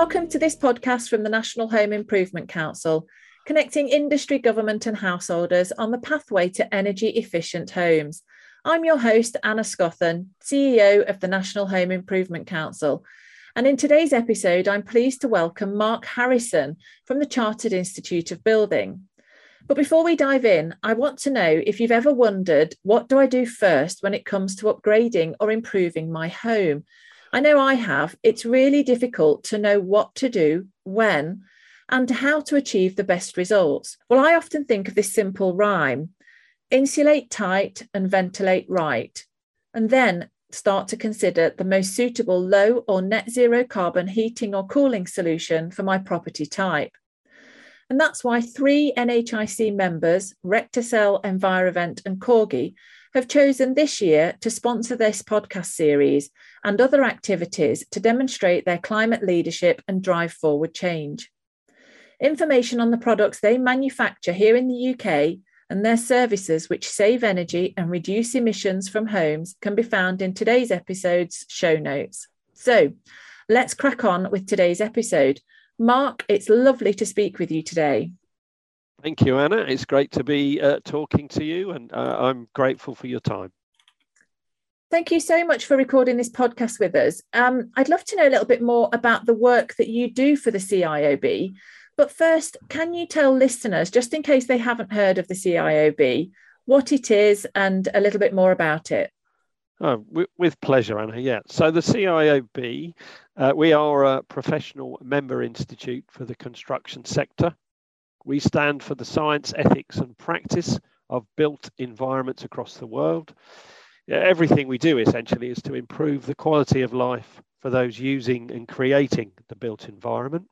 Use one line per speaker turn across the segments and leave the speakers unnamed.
Welcome to this podcast from the National Home Improvement Council, connecting industry, government, and householders on the pathway to energy efficient homes. I'm your host, Anna Scothern, CEO of the National Home Improvement Council. And in today's episode, I'm pleased to welcome Mark Harrison from the Chartered Institute of Building. But before we dive in, I want to know if you've ever wondered what do I do first when it comes to upgrading or improving my home? I know I have. It's really difficult to know what to do, when, and how to achieve the best results. Well, I often think of this simple rhyme insulate tight and ventilate right, and then start to consider the most suitable low or net zero carbon heating or cooling solution for my property type. And that's why three NHIC members, Recticel, Envirovent, and Corgi, have chosen this year to sponsor this podcast series and other activities to demonstrate their climate leadership and drive forward change. Information on the products they manufacture here in the UK and their services which save energy and reduce emissions from homes can be found in today's episode's show notes. So let's crack on with today's episode. Mark, it's lovely to speak with you today.
Thank you, Anna. It's great to be uh, talking to you, and uh, I'm grateful for your time.
Thank you so much for recording this podcast with us. Um, I'd love to know a little bit more about the work that you do for the CIOB. But first, can you tell listeners, just in case they haven't heard of the CIOB, what it is and a little bit more about it?
Oh, with pleasure, Anna. Yeah. So the CIOB, uh, we are a professional member institute for the construction sector. We stand for the science, ethics, and practice of built environments across the world. Everything we do essentially is to improve the quality of life for those using and creating the built environment.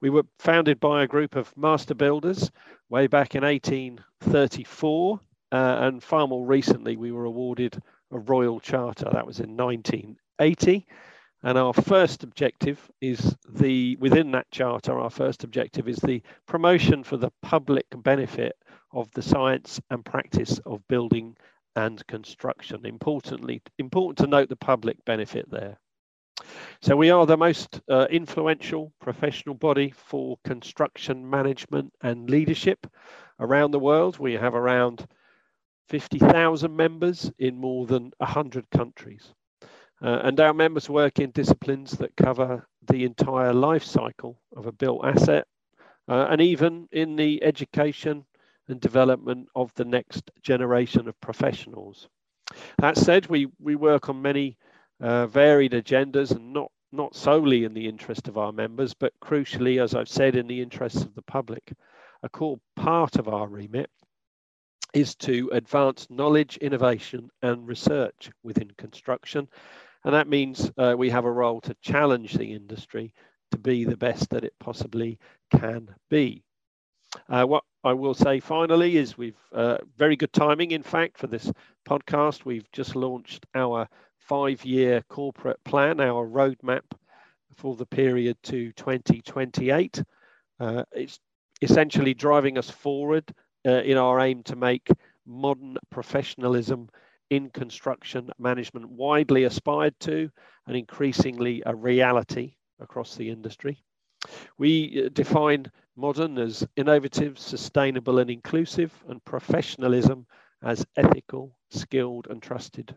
We were founded by a group of master builders way back in 1834, uh, and far more recently, we were awarded a Royal Charter. That was in 1980. And our first objective is the, within that charter, our first objective is the promotion for the public benefit of the science and practice of building and construction. Importantly, important to note the public benefit there. So we are the most uh, influential professional body for construction management and leadership around the world. We have around 50,000 members in more than 100 countries. Uh, and our members work in disciplines that cover the entire life cycle of a built asset uh, and even in the education and development of the next generation of professionals. That said, we, we work on many uh, varied agendas and not, not solely in the interest of our members, but crucially, as I've said, in the interests of the public. A core part of our remit is to advance knowledge, innovation, and research within construction and that means uh, we have a role to challenge the industry to be the best that it possibly can be. Uh, what I will say finally is we've uh, very good timing, in fact, for this podcast. We've just launched our five year corporate plan, our roadmap for the period to 2028. Uh, it's essentially driving us forward uh, in our aim to make modern professionalism in construction management widely aspired to and increasingly a reality across the industry. We uh, define modern as innovative, sustainable, and inclusive, and professionalism as ethical, skilled, and trusted.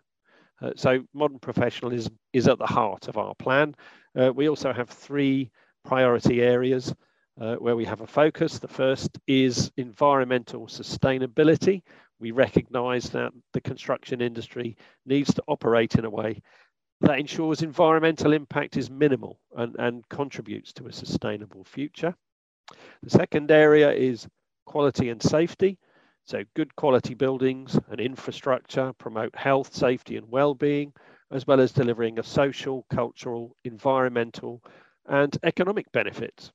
Uh, so, modern professionalism is at the heart of our plan. Uh, we also have three priority areas uh, where we have a focus. The first is environmental sustainability, we recognize that the construction industry needs to operate in a way that ensures environmental impact is minimal and, and contributes to a sustainable future. The second area is quality and safety. So, good quality buildings and infrastructure promote health, safety, and well being, as well as delivering a social, cultural, environmental, and economic benefits.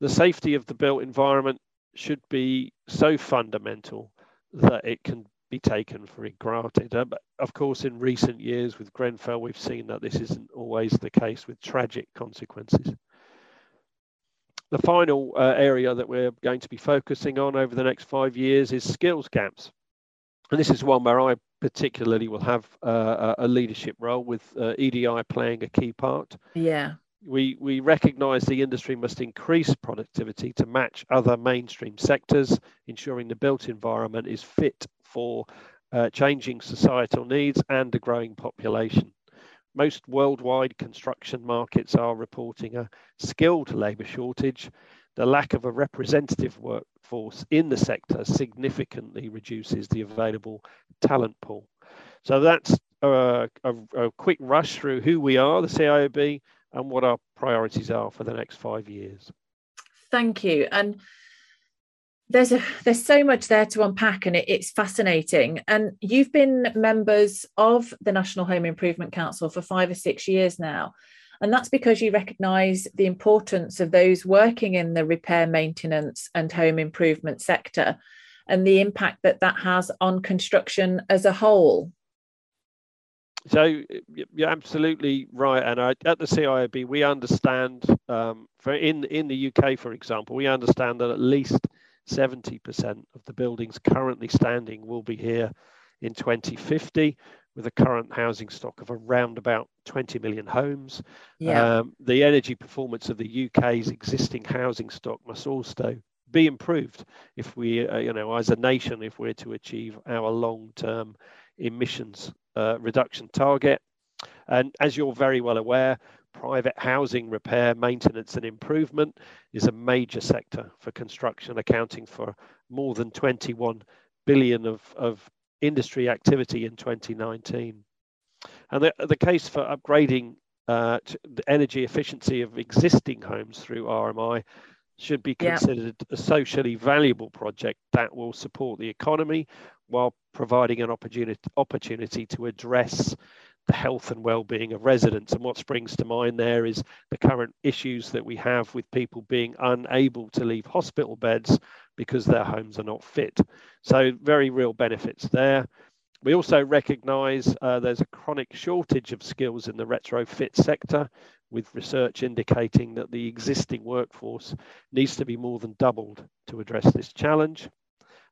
The safety of the built environment should be so fundamental that it can be taken for granted. Um, of course, in recent years with Grenfell, we've seen that this isn't always the case with tragic consequences. The final uh, area that we're going to be focusing on over the next five years is skills gaps. And this is one where I particularly will have uh, a leadership role with uh, EDI playing a key part.
Yeah.
We, we recognize the industry must increase productivity to match other mainstream sectors, ensuring the built environment is fit for uh, changing societal needs and a growing population. Most worldwide construction markets are reporting a skilled labour shortage. The lack of a representative workforce in the sector significantly reduces the available talent pool. So that's a, a, a quick rush through who we are, the CIOB, and what our priorities are for the next five years.
Thank you. And there's a there's so much there to unpack and it, it's fascinating and you've been members of the national home improvement council for five or six years now and that's because you recognize the importance of those working in the repair maintenance and home improvement sector and the impact that that has on construction as a whole
so you're absolutely right, and at the CIOB we understand, um, for in in the UK, for example, we understand that at least 70% of the buildings currently standing will be here in 2050 with a current housing stock of around about 20 million homes. Yeah. Um, the energy performance of the UK's existing housing stock must also be improved if we, uh, you know, as a nation, if we're to achieve our long-term emissions uh, reduction target. And as you're very well aware, private housing repair, maintenance, and improvement is a major sector for construction, accounting for more than 21 billion of, of industry activity in 2019. And the, the case for upgrading uh, the energy efficiency of existing homes through RMI should be considered yeah. a socially valuable project that will support the economy while providing an opportunity, opportunity to address the health and well-being of residents. And what springs to mind there is the current issues that we have with people being unable to leave hospital beds because their homes are not fit. So very real benefits there. We also recognise uh, there's a chronic shortage of skills in the retrofit sector, with research indicating that the existing workforce needs to be more than doubled to address this challenge.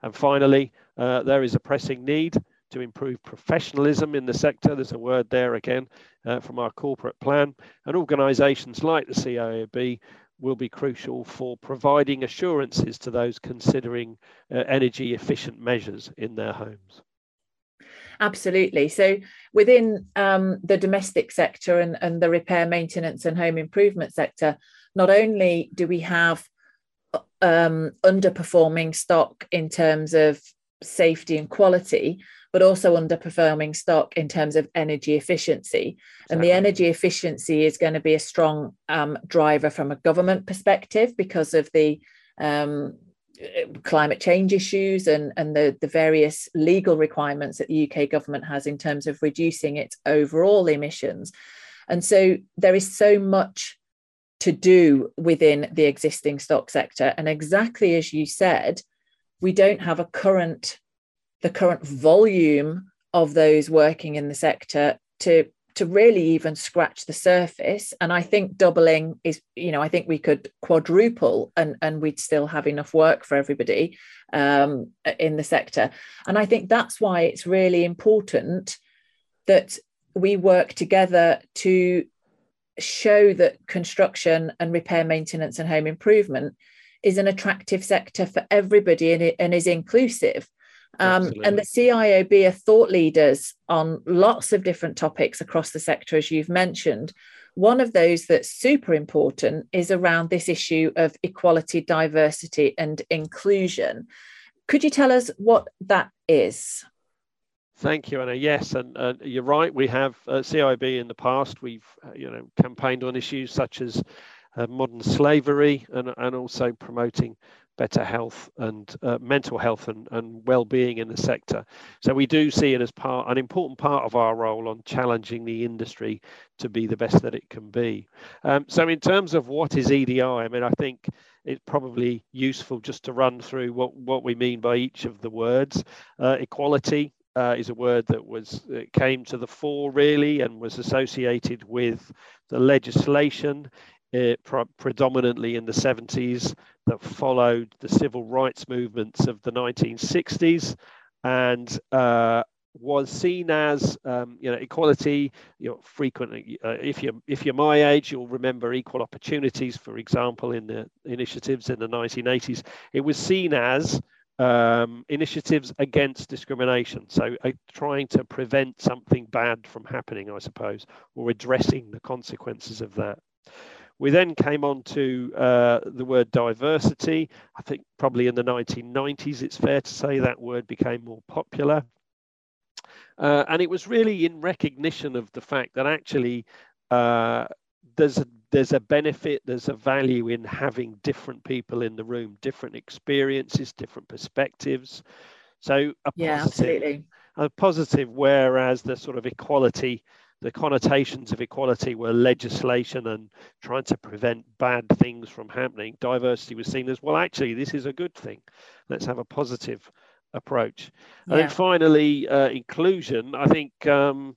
And finally, uh, there is a pressing need to improve professionalism in the sector. There's a word there again uh, from our corporate plan. And organisations like the CIOB will be crucial for providing assurances to those considering uh, energy efficient measures in their homes.
Absolutely. So within um, the domestic sector and, and the repair, maintenance, and home improvement sector, not only do we have um, underperforming stock in terms of safety and quality, but also underperforming stock in terms of energy efficiency. Exactly. And the energy efficiency is going to be a strong um, driver from a government perspective because of the um, climate change issues and, and the, the various legal requirements that the UK government has in terms of reducing its overall emissions. And so there is so much to do within the existing stock sector. And exactly as you said, we don't have a current the current volume of those working in the sector to to really even scratch the surface and i think doubling is you know i think we could quadruple and and we'd still have enough work for everybody um, in the sector and i think that's why it's really important that we work together to show that construction and repair maintenance and home improvement is an attractive sector for everybody and, it, and is inclusive um, and the CIOB are thought leaders on lots of different topics across the sector, as you've mentioned. One of those that's super important is around this issue of equality, diversity, and inclusion. Could you tell us what that is?
Thank you, Anna. Yes, and uh, you're right. We have uh, CIOB in the past. We've, uh, you know, campaigned on issues such as uh, modern slavery and, and also promoting better health and uh, mental health and, and well-being in the sector. So we do see it as part an important part of our role on challenging the industry to be the best that it can be. Um, so in terms of what is EDI, I mean, I think it's probably useful just to run through what, what we mean by each of the words. Uh, equality uh, is a word that was that came to the fore really and was associated with the legislation uh, predominantly in the 70s that followed the civil rights movements of the 1960s and uh, was seen as um, you know equality. You know, frequently, uh, if you're if you're my age, you'll remember equal opportunities, for example, in the initiatives in the 1980s. It was seen as um, initiatives against discrimination. So uh, trying to prevent something bad from happening, I suppose, or addressing the consequences of that. We then came on to uh, the word diversity. I think probably in the 1990s, it's fair to say that word became more popular. Uh, and it was really in recognition of the fact that actually uh, there's a, there's a benefit, there's a value in having different people in the room, different experiences, different perspectives. So a
yeah,
positive,
absolutely.
a positive, whereas the sort of equality the connotations of equality were legislation and trying to prevent bad things from happening. Diversity was seen as, well, actually, this is a good thing. Let's have a positive approach. Yeah. And then finally, uh, inclusion, I think um,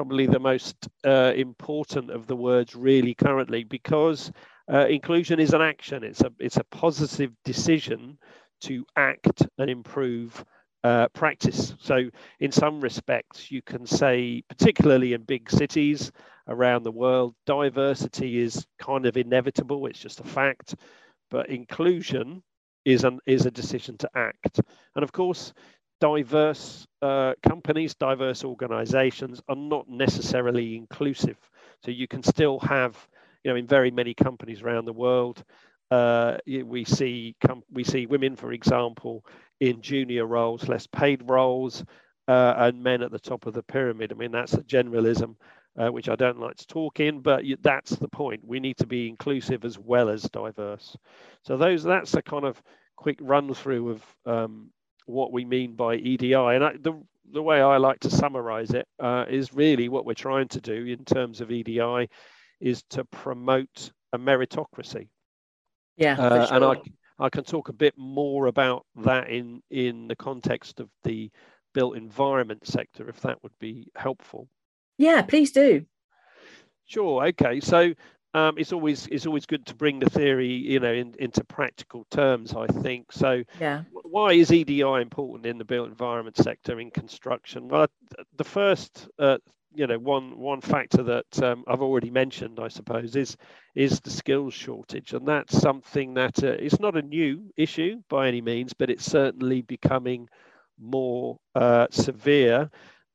probably the most uh, important of the words really currently because uh, inclusion is an action. It's a, it's a positive decision to act and improve uh, practice. So, in some respects, you can say, particularly in big cities around the world, diversity is kind of inevitable, it's just a fact. But inclusion is, an, is a decision to act. And of course, diverse uh, companies, diverse organizations are not necessarily inclusive. So, you can still have, you know, in very many companies around the world, uh, we see we see women, for example, in junior roles, less paid roles, uh, and men at the top of the pyramid. I mean, that's a generalism, uh, which I don't like to talk in, but that's the point. We need to be inclusive as well as diverse. So those that's a kind of quick run through of um, what we mean by EDI. And I, the the way I like to summarize it uh, is really what we're trying to do in terms of EDI is to promote a meritocracy.
Yeah, uh,
sure. and I I can talk a bit more about that in in the context of the built environment sector, if that would be helpful.
Yeah, please do.
Sure. Okay. So um, it's always it's always good to bring the theory, you know, in, into practical terms. I think so.
Yeah.
Why is EDI important in the built environment sector in construction? Well, the first uh, you know one one factor that um, I've already mentioned, I suppose, is is the skills shortage, and that's something that uh, it's not a new issue by any means, but it's certainly becoming more uh, severe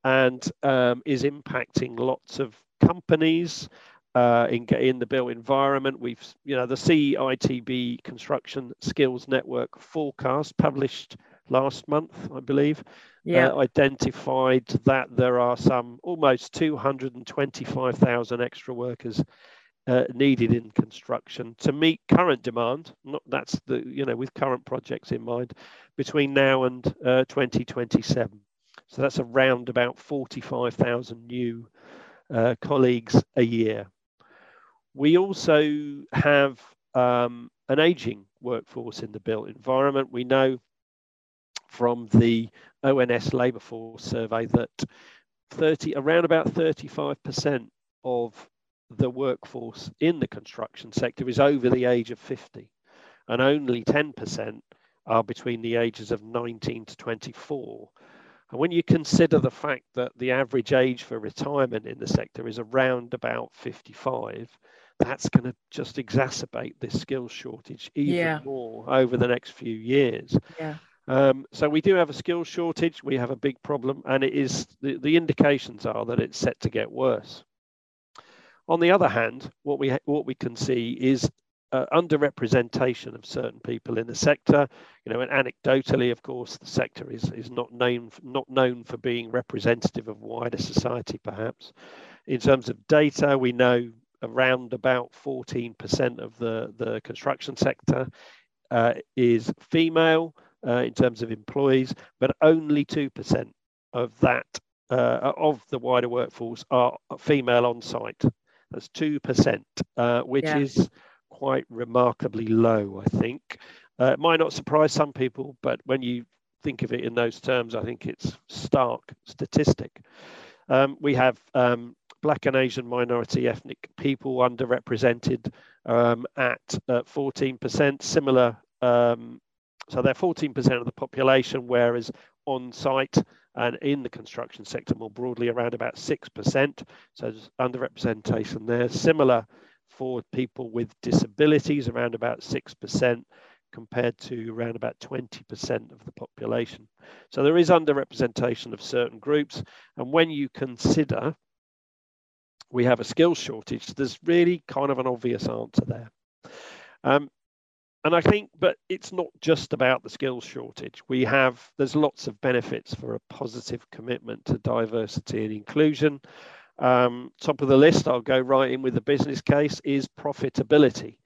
and um, is impacting lots of companies. Uh, in, in the built environment, we've, you know, the CITB Construction Skills Network forecast published last month, I believe,
yeah.
uh, identified that there are some almost 225,000 extra workers uh, needed in construction to meet current demand. Not that's the you know with current projects in mind between now and uh, 2027. So that's around about 45,000 new uh, colleagues a year. We also have um, an aging workforce in the built environment. We know from the ONS labour force survey that 30 around about 35% of the workforce in the construction sector is over the age of 50 and only 10% are between the ages of 19 to 24 and when you consider the fact that the average age for retirement in the sector is around about 55 that's going to just exacerbate this skills shortage even yeah. more over the next few years
yeah
um, so we do have a skills shortage. We have a big problem, and it is the, the indications are that it's set to get worse. On the other hand, what we what we can see is uh, underrepresentation of certain people in the sector. You know, and anecdotally, of course, the sector is is not known not known for being representative of wider society. Perhaps, in terms of data, we know around about 14% of the the construction sector uh, is female uh, in terms of employees, but only 2% of that, uh, of the wider workforce are female on site. That's 2%, uh, which yeah. is quite remarkably low, I think. Uh, it might not surprise some people, but when you think of it in those terms, I think it's stark statistic. Um, we have um, Black and Asian minority ethnic people underrepresented um, at uh, 14%, similar um, so they're 14% of the population, whereas on site and in the construction sector more broadly, around about 6%. So there's underrepresentation there. Similar for people with disabilities, around about 6% compared to around about 20% of the population. So there is underrepresentation of certain groups. And when you consider we have a skills shortage, there's really kind of an obvious answer there. Um, and I think, but it's not just about the skills shortage. We have, there's lots of benefits for a positive commitment to diversity and inclusion. Um, top of the list, I'll go right in with the business case, is profitability.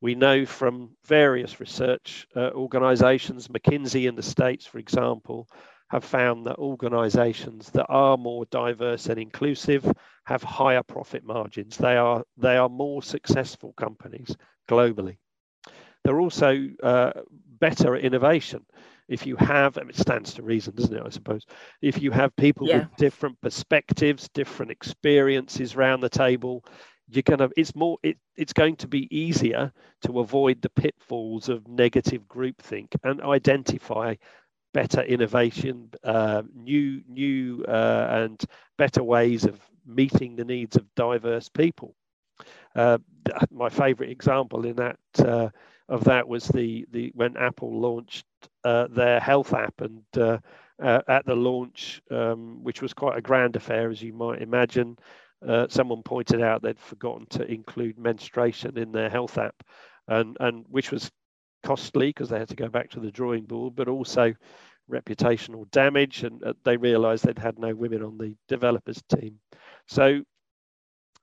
We know from various research uh, organizations, McKinsey in the States, for example, have found that organizations that are more diverse and inclusive have higher profit margins. They are, they are more successful companies globally. They're also uh, better at innovation. If you have, it stands to reason, doesn't it? I suppose. If you have people yeah. with different perspectives, different experiences around the table, you're gonna. It's more. It, it's going to be easier to avoid the pitfalls of negative groupthink and identify better innovation, uh, new, new, uh, and better ways of meeting the needs of diverse people. Uh, my favorite example in that uh, of that was the the when Apple launched uh, their health app and uh, at the launch, um, which was quite a grand affair as you might imagine, someone pointed out they'd forgotten to include menstruation in their health app, and and which was costly because they had to go back to the drawing board, but also reputational damage, and uh, they realised they'd had no women on the developers team. So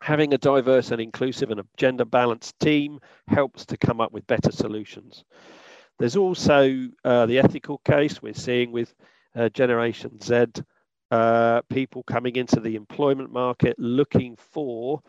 having a diverse and inclusive and a gender balanced team helps to come up with better solutions. There's also uh, the ethical case we're seeing with uh, Generation Z, uh, people coming into the employment market looking for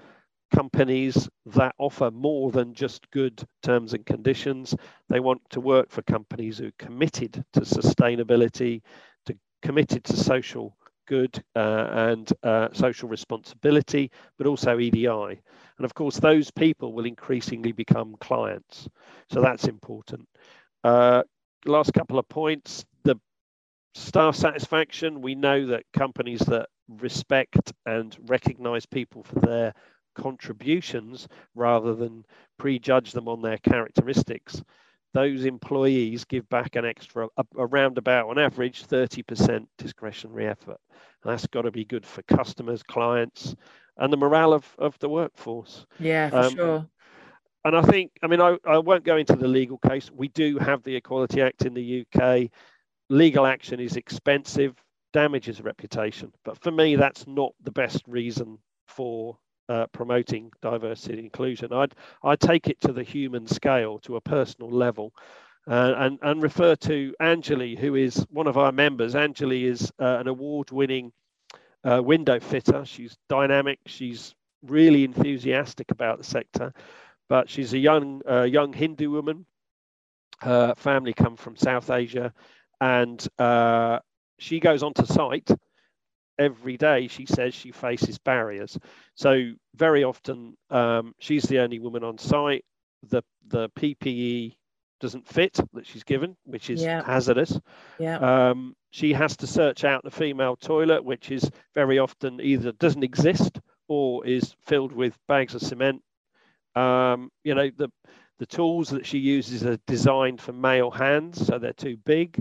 companies that offer more than just good terms and conditions. They want to work for companies who are committed to sustainability, to committed to social good uh, and uh, social responsibility, but also EDI. And of course, those people will increasingly become clients. So that's important. Uh, last couple of points the staff satisfaction. We know that companies that respect and recognize people for their contributions rather than prejudge them on their characteristics. Those employees give back an extra around about on average 30% discretionary effort. And that's got to be good for customers clients and the morale of, of the workforce.
Yeah for um, sure.
and i think i mean I, I won't go into the legal case. We do have the equality act in the uk legal action is expensive damages reputation. But for me that's not the best reason for uh, promoting diversity and inclusion. I'd, I'd take it to the human scale, to a personal level, uh, and, and refer to Anjali, who is one of our members. Anjali is uh, an award winning uh, window fitter. She's dynamic, she's really enthusiastic about the sector, but she's a young, uh, young Hindu woman. Her family come from South Asia, and uh, she goes onto site every day she says she faces barriers. So very often um, she's the only woman on site. The the PPE doesn't fit that she's given, which is yeah. hazardous.
Yeah.
Um, she has to search out the female toilet, which is very often either doesn't exist or is filled with bags of cement. Um, you know the the tools that she uses are designed for male hands, so they're too big.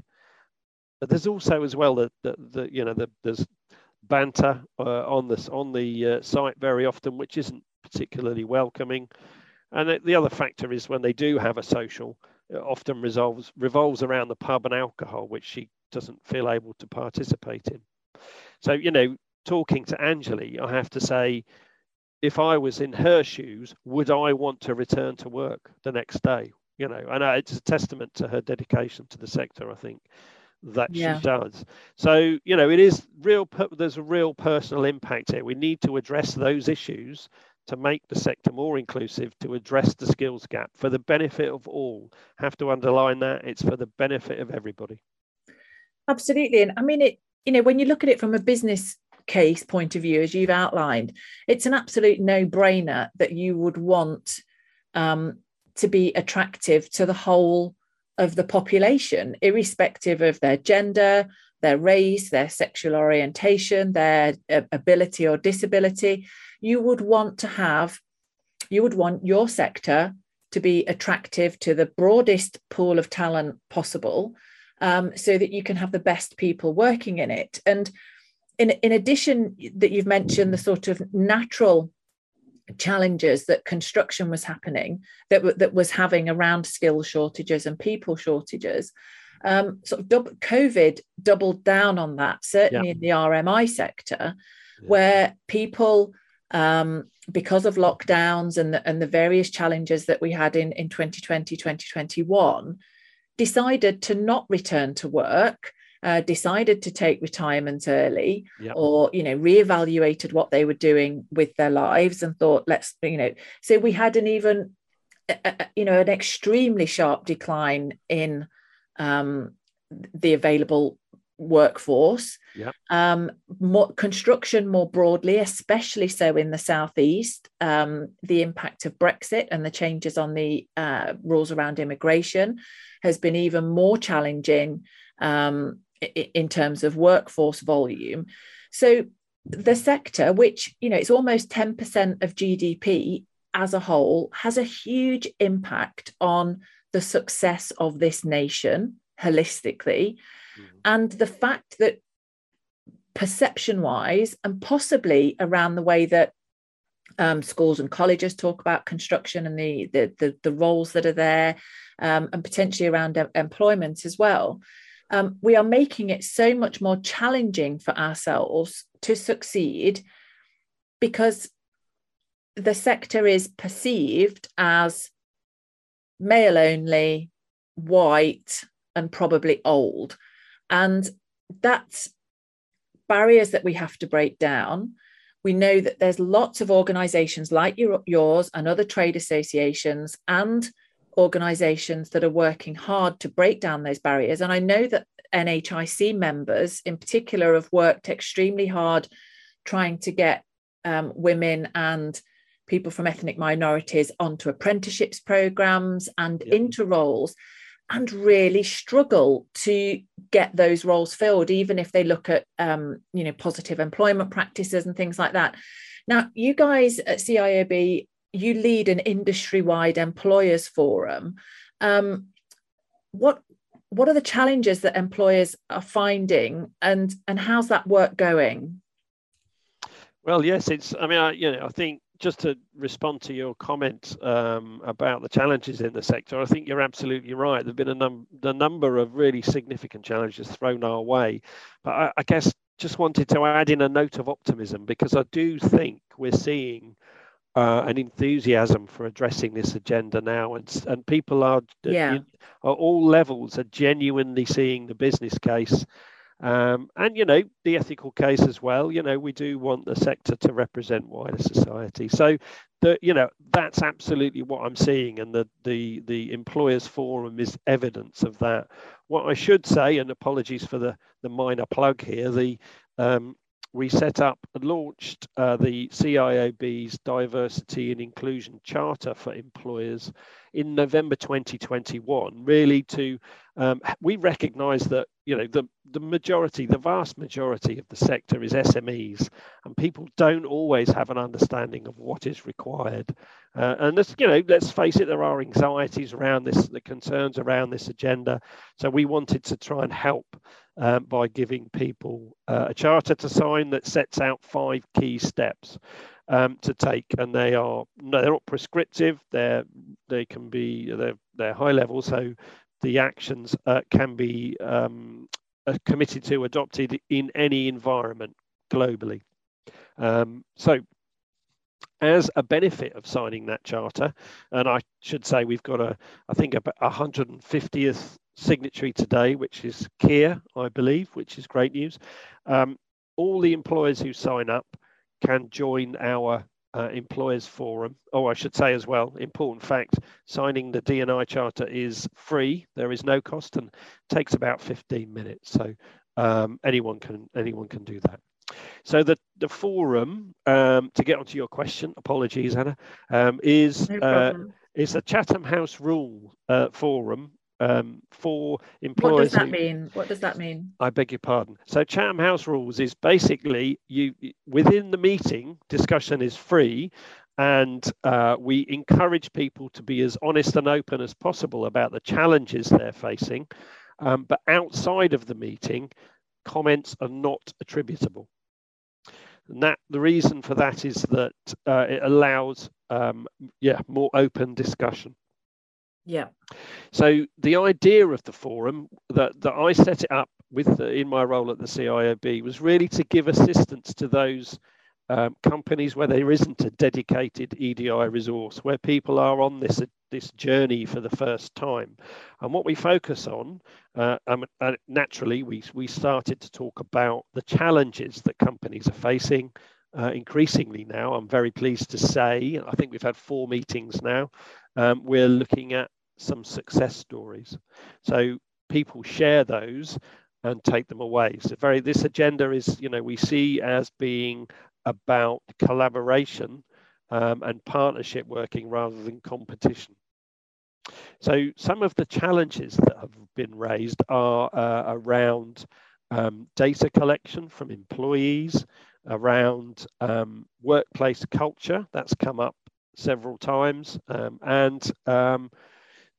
But there's also as well the, the, the you know the, there's banter uh, on this on the uh, site very often, which isn't particularly welcoming. And the other factor is when they do have a social, it often resolves revolves around the pub and alcohol, which she doesn't feel able to participate in. So you know, talking to Anjali, I have to say, if I was in her shoes, would I want to return to work the next day? You know, and it's a testament to her dedication to the sector, I think that yeah. she does. So, you know, it is real, there's a real personal impact here. We need to address those issues to make the sector more inclusive, to address the skills gap for the benefit of all. Have to underline that it's for the benefit of everybody.
Absolutely. And I mean, it, you know, when you look at it from a business case point of view, as you've outlined, it's an absolute no brainer that you would want um, to be attractive to the whole of the population, irrespective of their gender, their race, their sexual orientation, their uh, ability or disability. You would want to have, you would want your sector to be attractive to the broadest pool of talent possible um, so that you can have the best people working in it. And in, in addition, that you've mentioned the sort of natural challenges that construction was happening that, that was having around skill shortages and people shortages um, sort of double, covid doubled down on that certainly yeah. in the rmi sector yeah. where people um, because of lockdowns and the, and the various challenges that we had in, in 2020 2021 decided to not return to work uh, decided to take retirement early yep. or you know reevaluated what they were doing with their lives and thought let's you know so we had an even you know an extremely sharp decline in um, the available workforce
yep.
um, more construction more broadly especially so in the southeast um, the impact of brexit and the changes on the uh, rules around immigration has been even more challenging um, in terms of workforce volume. So the sector, which you know, it's almost 10% of GDP as a whole, has a huge impact on the success of this nation holistically. Mm. And the fact that perception wise, and possibly around the way that um, schools and colleges talk about construction and the the the, the roles that are there, um, and potentially around employment as well um, we are making it so much more challenging for ourselves to succeed because the sector is perceived as male only, white, and probably old. And that's barriers that we have to break down. We know that there's lots of organizations like your, yours and other trade associations and organizations that are working hard to break down those barriers. And I know that NHIC members, in particular, have worked extremely hard trying to get um, women and people from ethnic minorities onto apprenticeships programs and yep. into roles and really struggle to get those roles filled even if they look at um, you know positive employment practices and things like that now you guys at ciob you lead an industry-wide employers forum. Um, what what are the challenges that employers are finding, and and how's that work going?
Well, yes, it's. I mean, I, you know, I think just to respond to your comment um, about the challenges in the sector, I think you're absolutely right. There've been a, num- a number of really significant challenges thrown our way, but I, I guess just wanted to add in a note of optimism because I do think we're seeing uh, an enthusiasm for addressing this agenda now, and and people are
yeah.
at all levels are genuinely seeing the business case, um, and you know the ethical case as well. You know we do want the sector to represent wider society, so the you know that's absolutely what I'm seeing, and the the the employers forum is evidence of that. What I should say, and apologies for the the minor plug here, the um, we set up and launched uh, the CIOB's Diversity and Inclusion Charter for employers in November 2021, really to, um, we recognize that, you know, the, the majority, the vast majority of the sector is SMEs and people don't always have an understanding of what is required. Uh, and this, you know, let's face it, there are anxieties around this, the concerns around this agenda. So we wanted to try and help um, by giving people uh, a charter to sign that sets out five key steps um, to take, and they are no, they're not prescriptive. They're they can be they're they're high level, so the actions uh, can be um, uh, committed to adopted in any environment globally. Um, so as a benefit of signing that charter, and I should say we've got a, I think a 150th signatory today, which is Kier, I believe, which is great news. Um, all the employers who sign up can join our uh, employers forum. Oh, I should say as well, important fact, signing the D&I charter is free. There is no cost and takes about 15 minutes. So um, anyone can anyone can do that. So the, the forum, um, to get onto your question, apologies, Anna, um, is, no uh, is the Chatham House Rule uh, Forum um, for employers.
What does that who, mean? What does that mean?
I beg your pardon. So Chatham House rules is basically you within the meeting discussion is free, and uh, we encourage people to be as honest and open as possible about the challenges they're facing. Um, but outside of the meeting, comments are not attributable. And that the reason for that is that uh, it allows, um, yeah, more open discussion.
Yeah.
So the idea of the forum that, that I set it up with the, in my role at the CIOB was really to give assistance to those um, companies where there isn't a dedicated EDI resource, where people are on this this journey for the first time. And what we focus on, uh, um, uh, naturally, we we started to talk about the challenges that companies are facing. Uh, increasingly now, I'm very pleased to say, I think we've had four meetings now. Um, we're looking at some success stories. So people share those and take them away. So very this agenda is, you know, we see as being about collaboration um, and partnership working rather than competition. So some of the challenges that have been raised are uh, around um, data collection from employees, around um, workplace culture, that's come up several times, um, and um,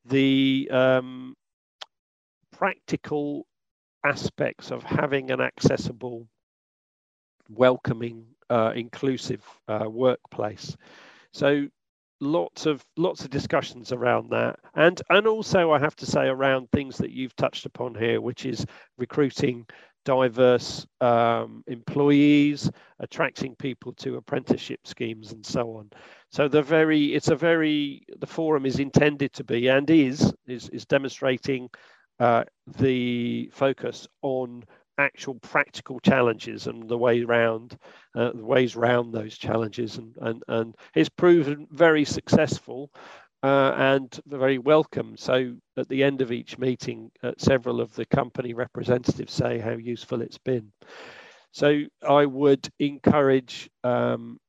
the um, practical aspects of having an accessible, welcoming uh, inclusive uh, workplace. So lots of lots of discussions around that. And and also i have to say around things that you've touched upon here which is recruiting diverse um, employees attracting people to apprenticeship schemes and so on. So the very it's a very the forum is intended to be and is is, is demonstrating uh, the focus on actual practical challenges and the way around uh, the ways around those challenges. And and and it's proven very successful uh, and very welcome. So at the end of each meeting uh, several of the company representatives say how useful it's been. So i would encourage um,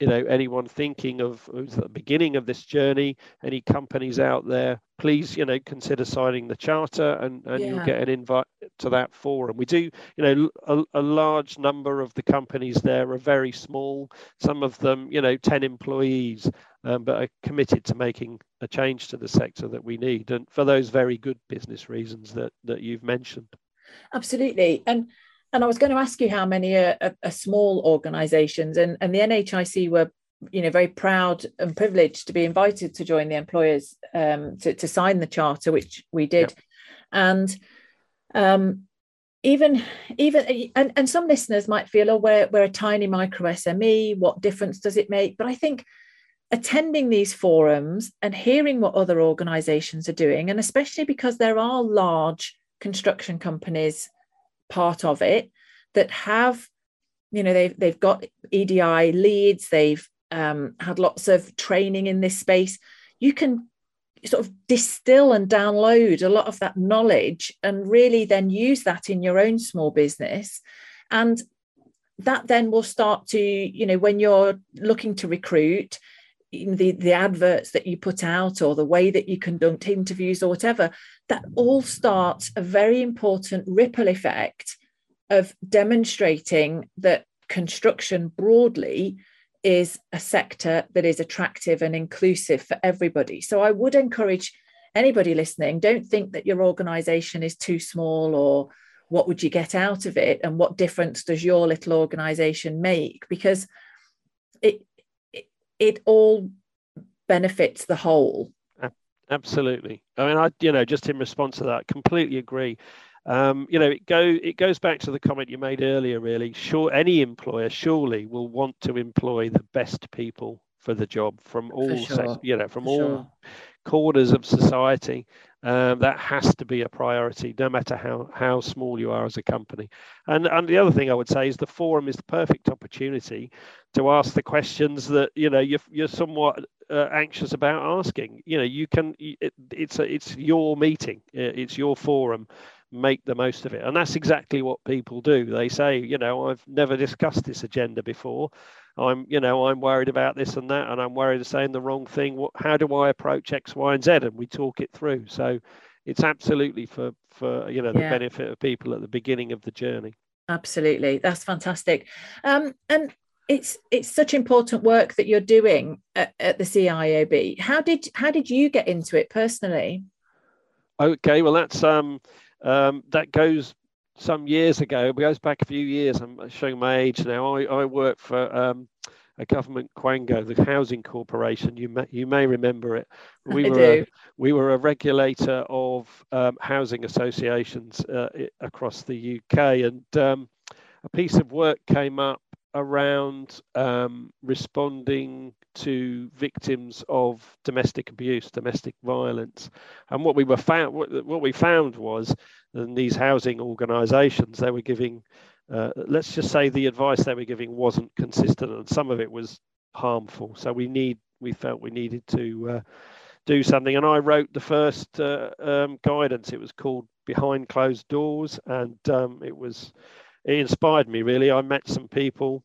you know anyone thinking of who's at the beginning of this journey any companies out there please you know consider signing the charter and, and yeah. you'll get an invite to that forum. We do you know a, a, large number of the companies there are very small. Some of them you know 10 employees um, but are committed to making a change to the sector that we need and for those very good business reasons that that you've mentioned.
Absolutely. And and I was going to ask you how many are, are, are small organisations, and, and the NHIC were, you know, very proud and privileged to be invited to join the employers um, to, to sign the charter, which we did, and um, even even and, and some listeners might feel, oh, we're we're a tiny micro SME. What difference does it make? But I think attending these forums and hearing what other organisations are doing, and especially because there are large construction companies part of it that have you know they've they've got edi leads they've um, had lots of training in this space you can sort of distill and download a lot of that knowledge and really then use that in your own small business. And that then will start to you know when you're looking to recruit the the adverts that you put out or the way that you conduct interviews or whatever that all starts a very important ripple effect of demonstrating that construction broadly is a sector that is attractive and inclusive for everybody so i would encourage anybody listening don't think that your organization is too small or what would you get out of it and what difference does your little organization make because it it all benefits the whole.
Absolutely. I mean, I you know just in response to that, completely agree. Um, you know, it go it goes back to the comment you made earlier. Really, sure, any employer surely will want to employ the best people for the job from all, sure. you know, from for all sure. corners of society. Um, that has to be a priority, no matter how how small you are as a company. And and the other thing I would say is the forum is the perfect opportunity to ask the questions that you know you're you're somewhat uh, anxious about asking. You know, you can. It, it's a, it's your meeting. It's your forum. Make the most of it, and that's exactly what people do. They say, you know, I've never discussed this agenda before. I'm, you know, I'm worried about this and that, and I'm worried of saying the wrong thing. What, how do I approach X, Y, and Z? And we talk it through. So it's absolutely for for you know the yeah. benefit of people at the beginning of the journey.
Absolutely, that's fantastic. Um, and it's it's such important work that you're doing at, at the CIOB. How did how did you get into it personally?
Okay, well that's um, um, that goes some years ago. It goes back a few years. I'm showing my age now. I, I work for um, a government quango, the Housing Corporation. You may, you may remember it.
We I were do.
A, we were a regulator of um, housing associations uh, across the UK, and um, a piece of work came up around um, responding to victims of domestic abuse, domestic violence, and what we were found, what, we found was in these housing organisations, they were giving, uh, let's just say, the advice they were giving wasn't consistent, and some of it was harmful. So we need, we felt we needed to uh, do something, and I wrote the first uh, um, guidance. It was called Behind Closed Doors, and um, it was it inspired me really. I met some people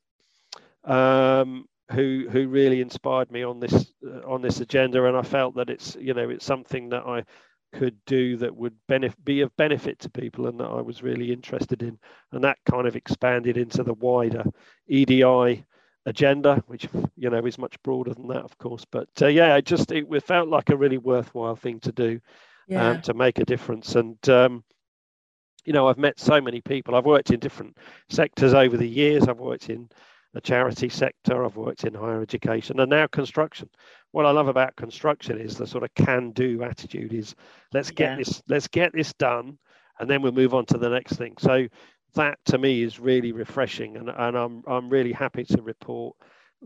um, who who really inspired me on this uh, on this agenda, and I felt that it's you know it's something that I could do that would benefit be of benefit to people, and that I was really interested in, and that kind of expanded into the wider EDI agenda, which you know is much broader than that, of course. But uh, yeah, it just it, it, felt like a really worthwhile thing to do, yeah. um, to make a difference, and um, you know, I've met so many people. I've worked in different sectors over the years. I've worked in the charity sector, I've worked in higher education, and now construction. What I love about construction is the sort of can-do attitude. Is let's get yeah. this, let's get this done, and then we'll move on to the next thing. So that to me is really refreshing, and, and I'm I'm really happy to report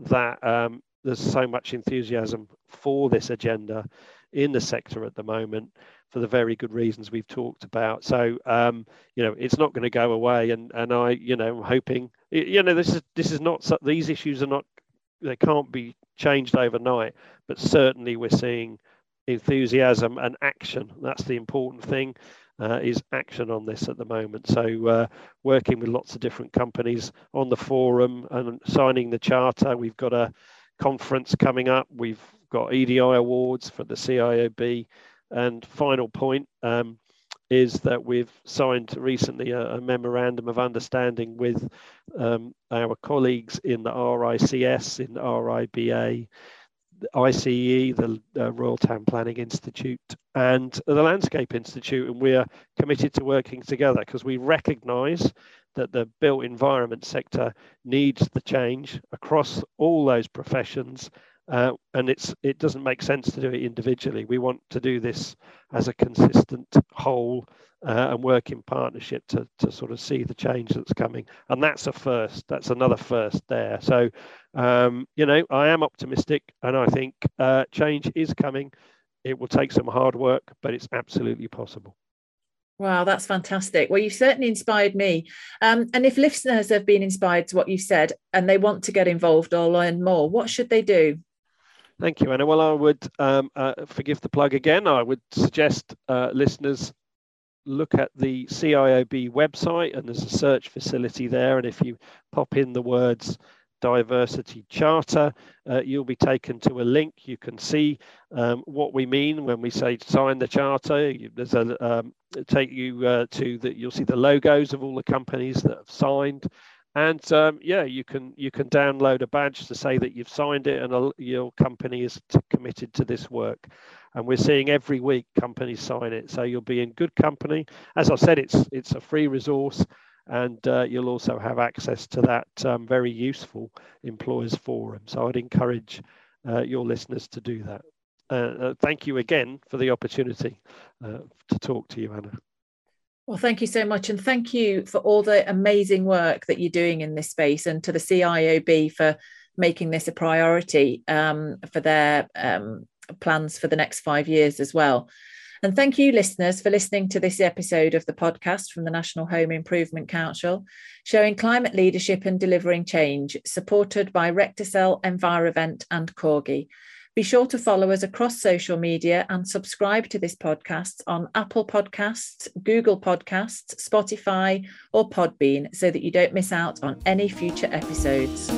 that um, there's so much enthusiasm for this agenda in the sector at the moment for the very good reasons we've talked about. So um, you know, it's not going to go away, and and I you know I'm hoping you know this is this is not these issues are not they can't be changed overnight, but certainly we're seeing enthusiasm and action. That's the important thing. Uh, is action on this at the moment. So, uh, working with lots of different companies on the forum and signing the charter. We've got a conference coming up. We've got EDI awards for the CIOB and final point um, is that we've signed recently a, a memorandum of understanding with um, our colleagues in the RICS, in RIBA, the ICE, the uh, Royal Town Planning Institute, and the Landscape Institute. And we are committed to working together because we recognise that the built environment sector needs the change across all those professions uh, and it's it doesn't make sense to do it individually. We want to do this as a consistent whole uh, and work in partnership to, to sort of see the change that's coming. And that's a first. That's another first there. So, um, you know, I am optimistic, and I think uh, change is coming. It will take some hard work, but it's absolutely possible.
Wow, that's fantastic. Well, you've certainly inspired me. Um, and if listeners have been inspired to what you've said and they want to get involved or learn more, what should they do?
Thank you, Anna. Well, I would um, uh, forgive the plug again. I would suggest uh, listeners look at the CIOB website, and there's a search facility there. And if you pop in the words diversity charter, uh, you'll be taken to a link. You can see um, what we mean when we say sign the charter. There's a um, take you uh, to that. You'll see the logos of all the companies that have signed and um, yeah you can you can download a badge to say that you've signed it and a, your company is committed to this work. And we're seeing every week companies sign it. So you'll be in good company. As i said it's it's a free resource and uh, you'll also have access to that um, very useful employers forum. So i'd encourage uh, your listeners to do that. Uh, uh thank you again for the opportunity uh, to talk to you anna
well, thank you so much. And thank you for all the amazing work that you're doing in this space and to the CIOB for making this a priority um, for their um, plans for the next five years as well. And thank you, listeners, for listening to this episode of the podcast from the National Home Improvement Council, showing climate leadership and delivering change, supported by Recticel, Envirovent, and Corgi. Be sure to follow us across social media and subscribe to this podcast on Apple Podcasts, Google Podcasts, Spotify, or Podbean so that you don't miss out on any future episodes.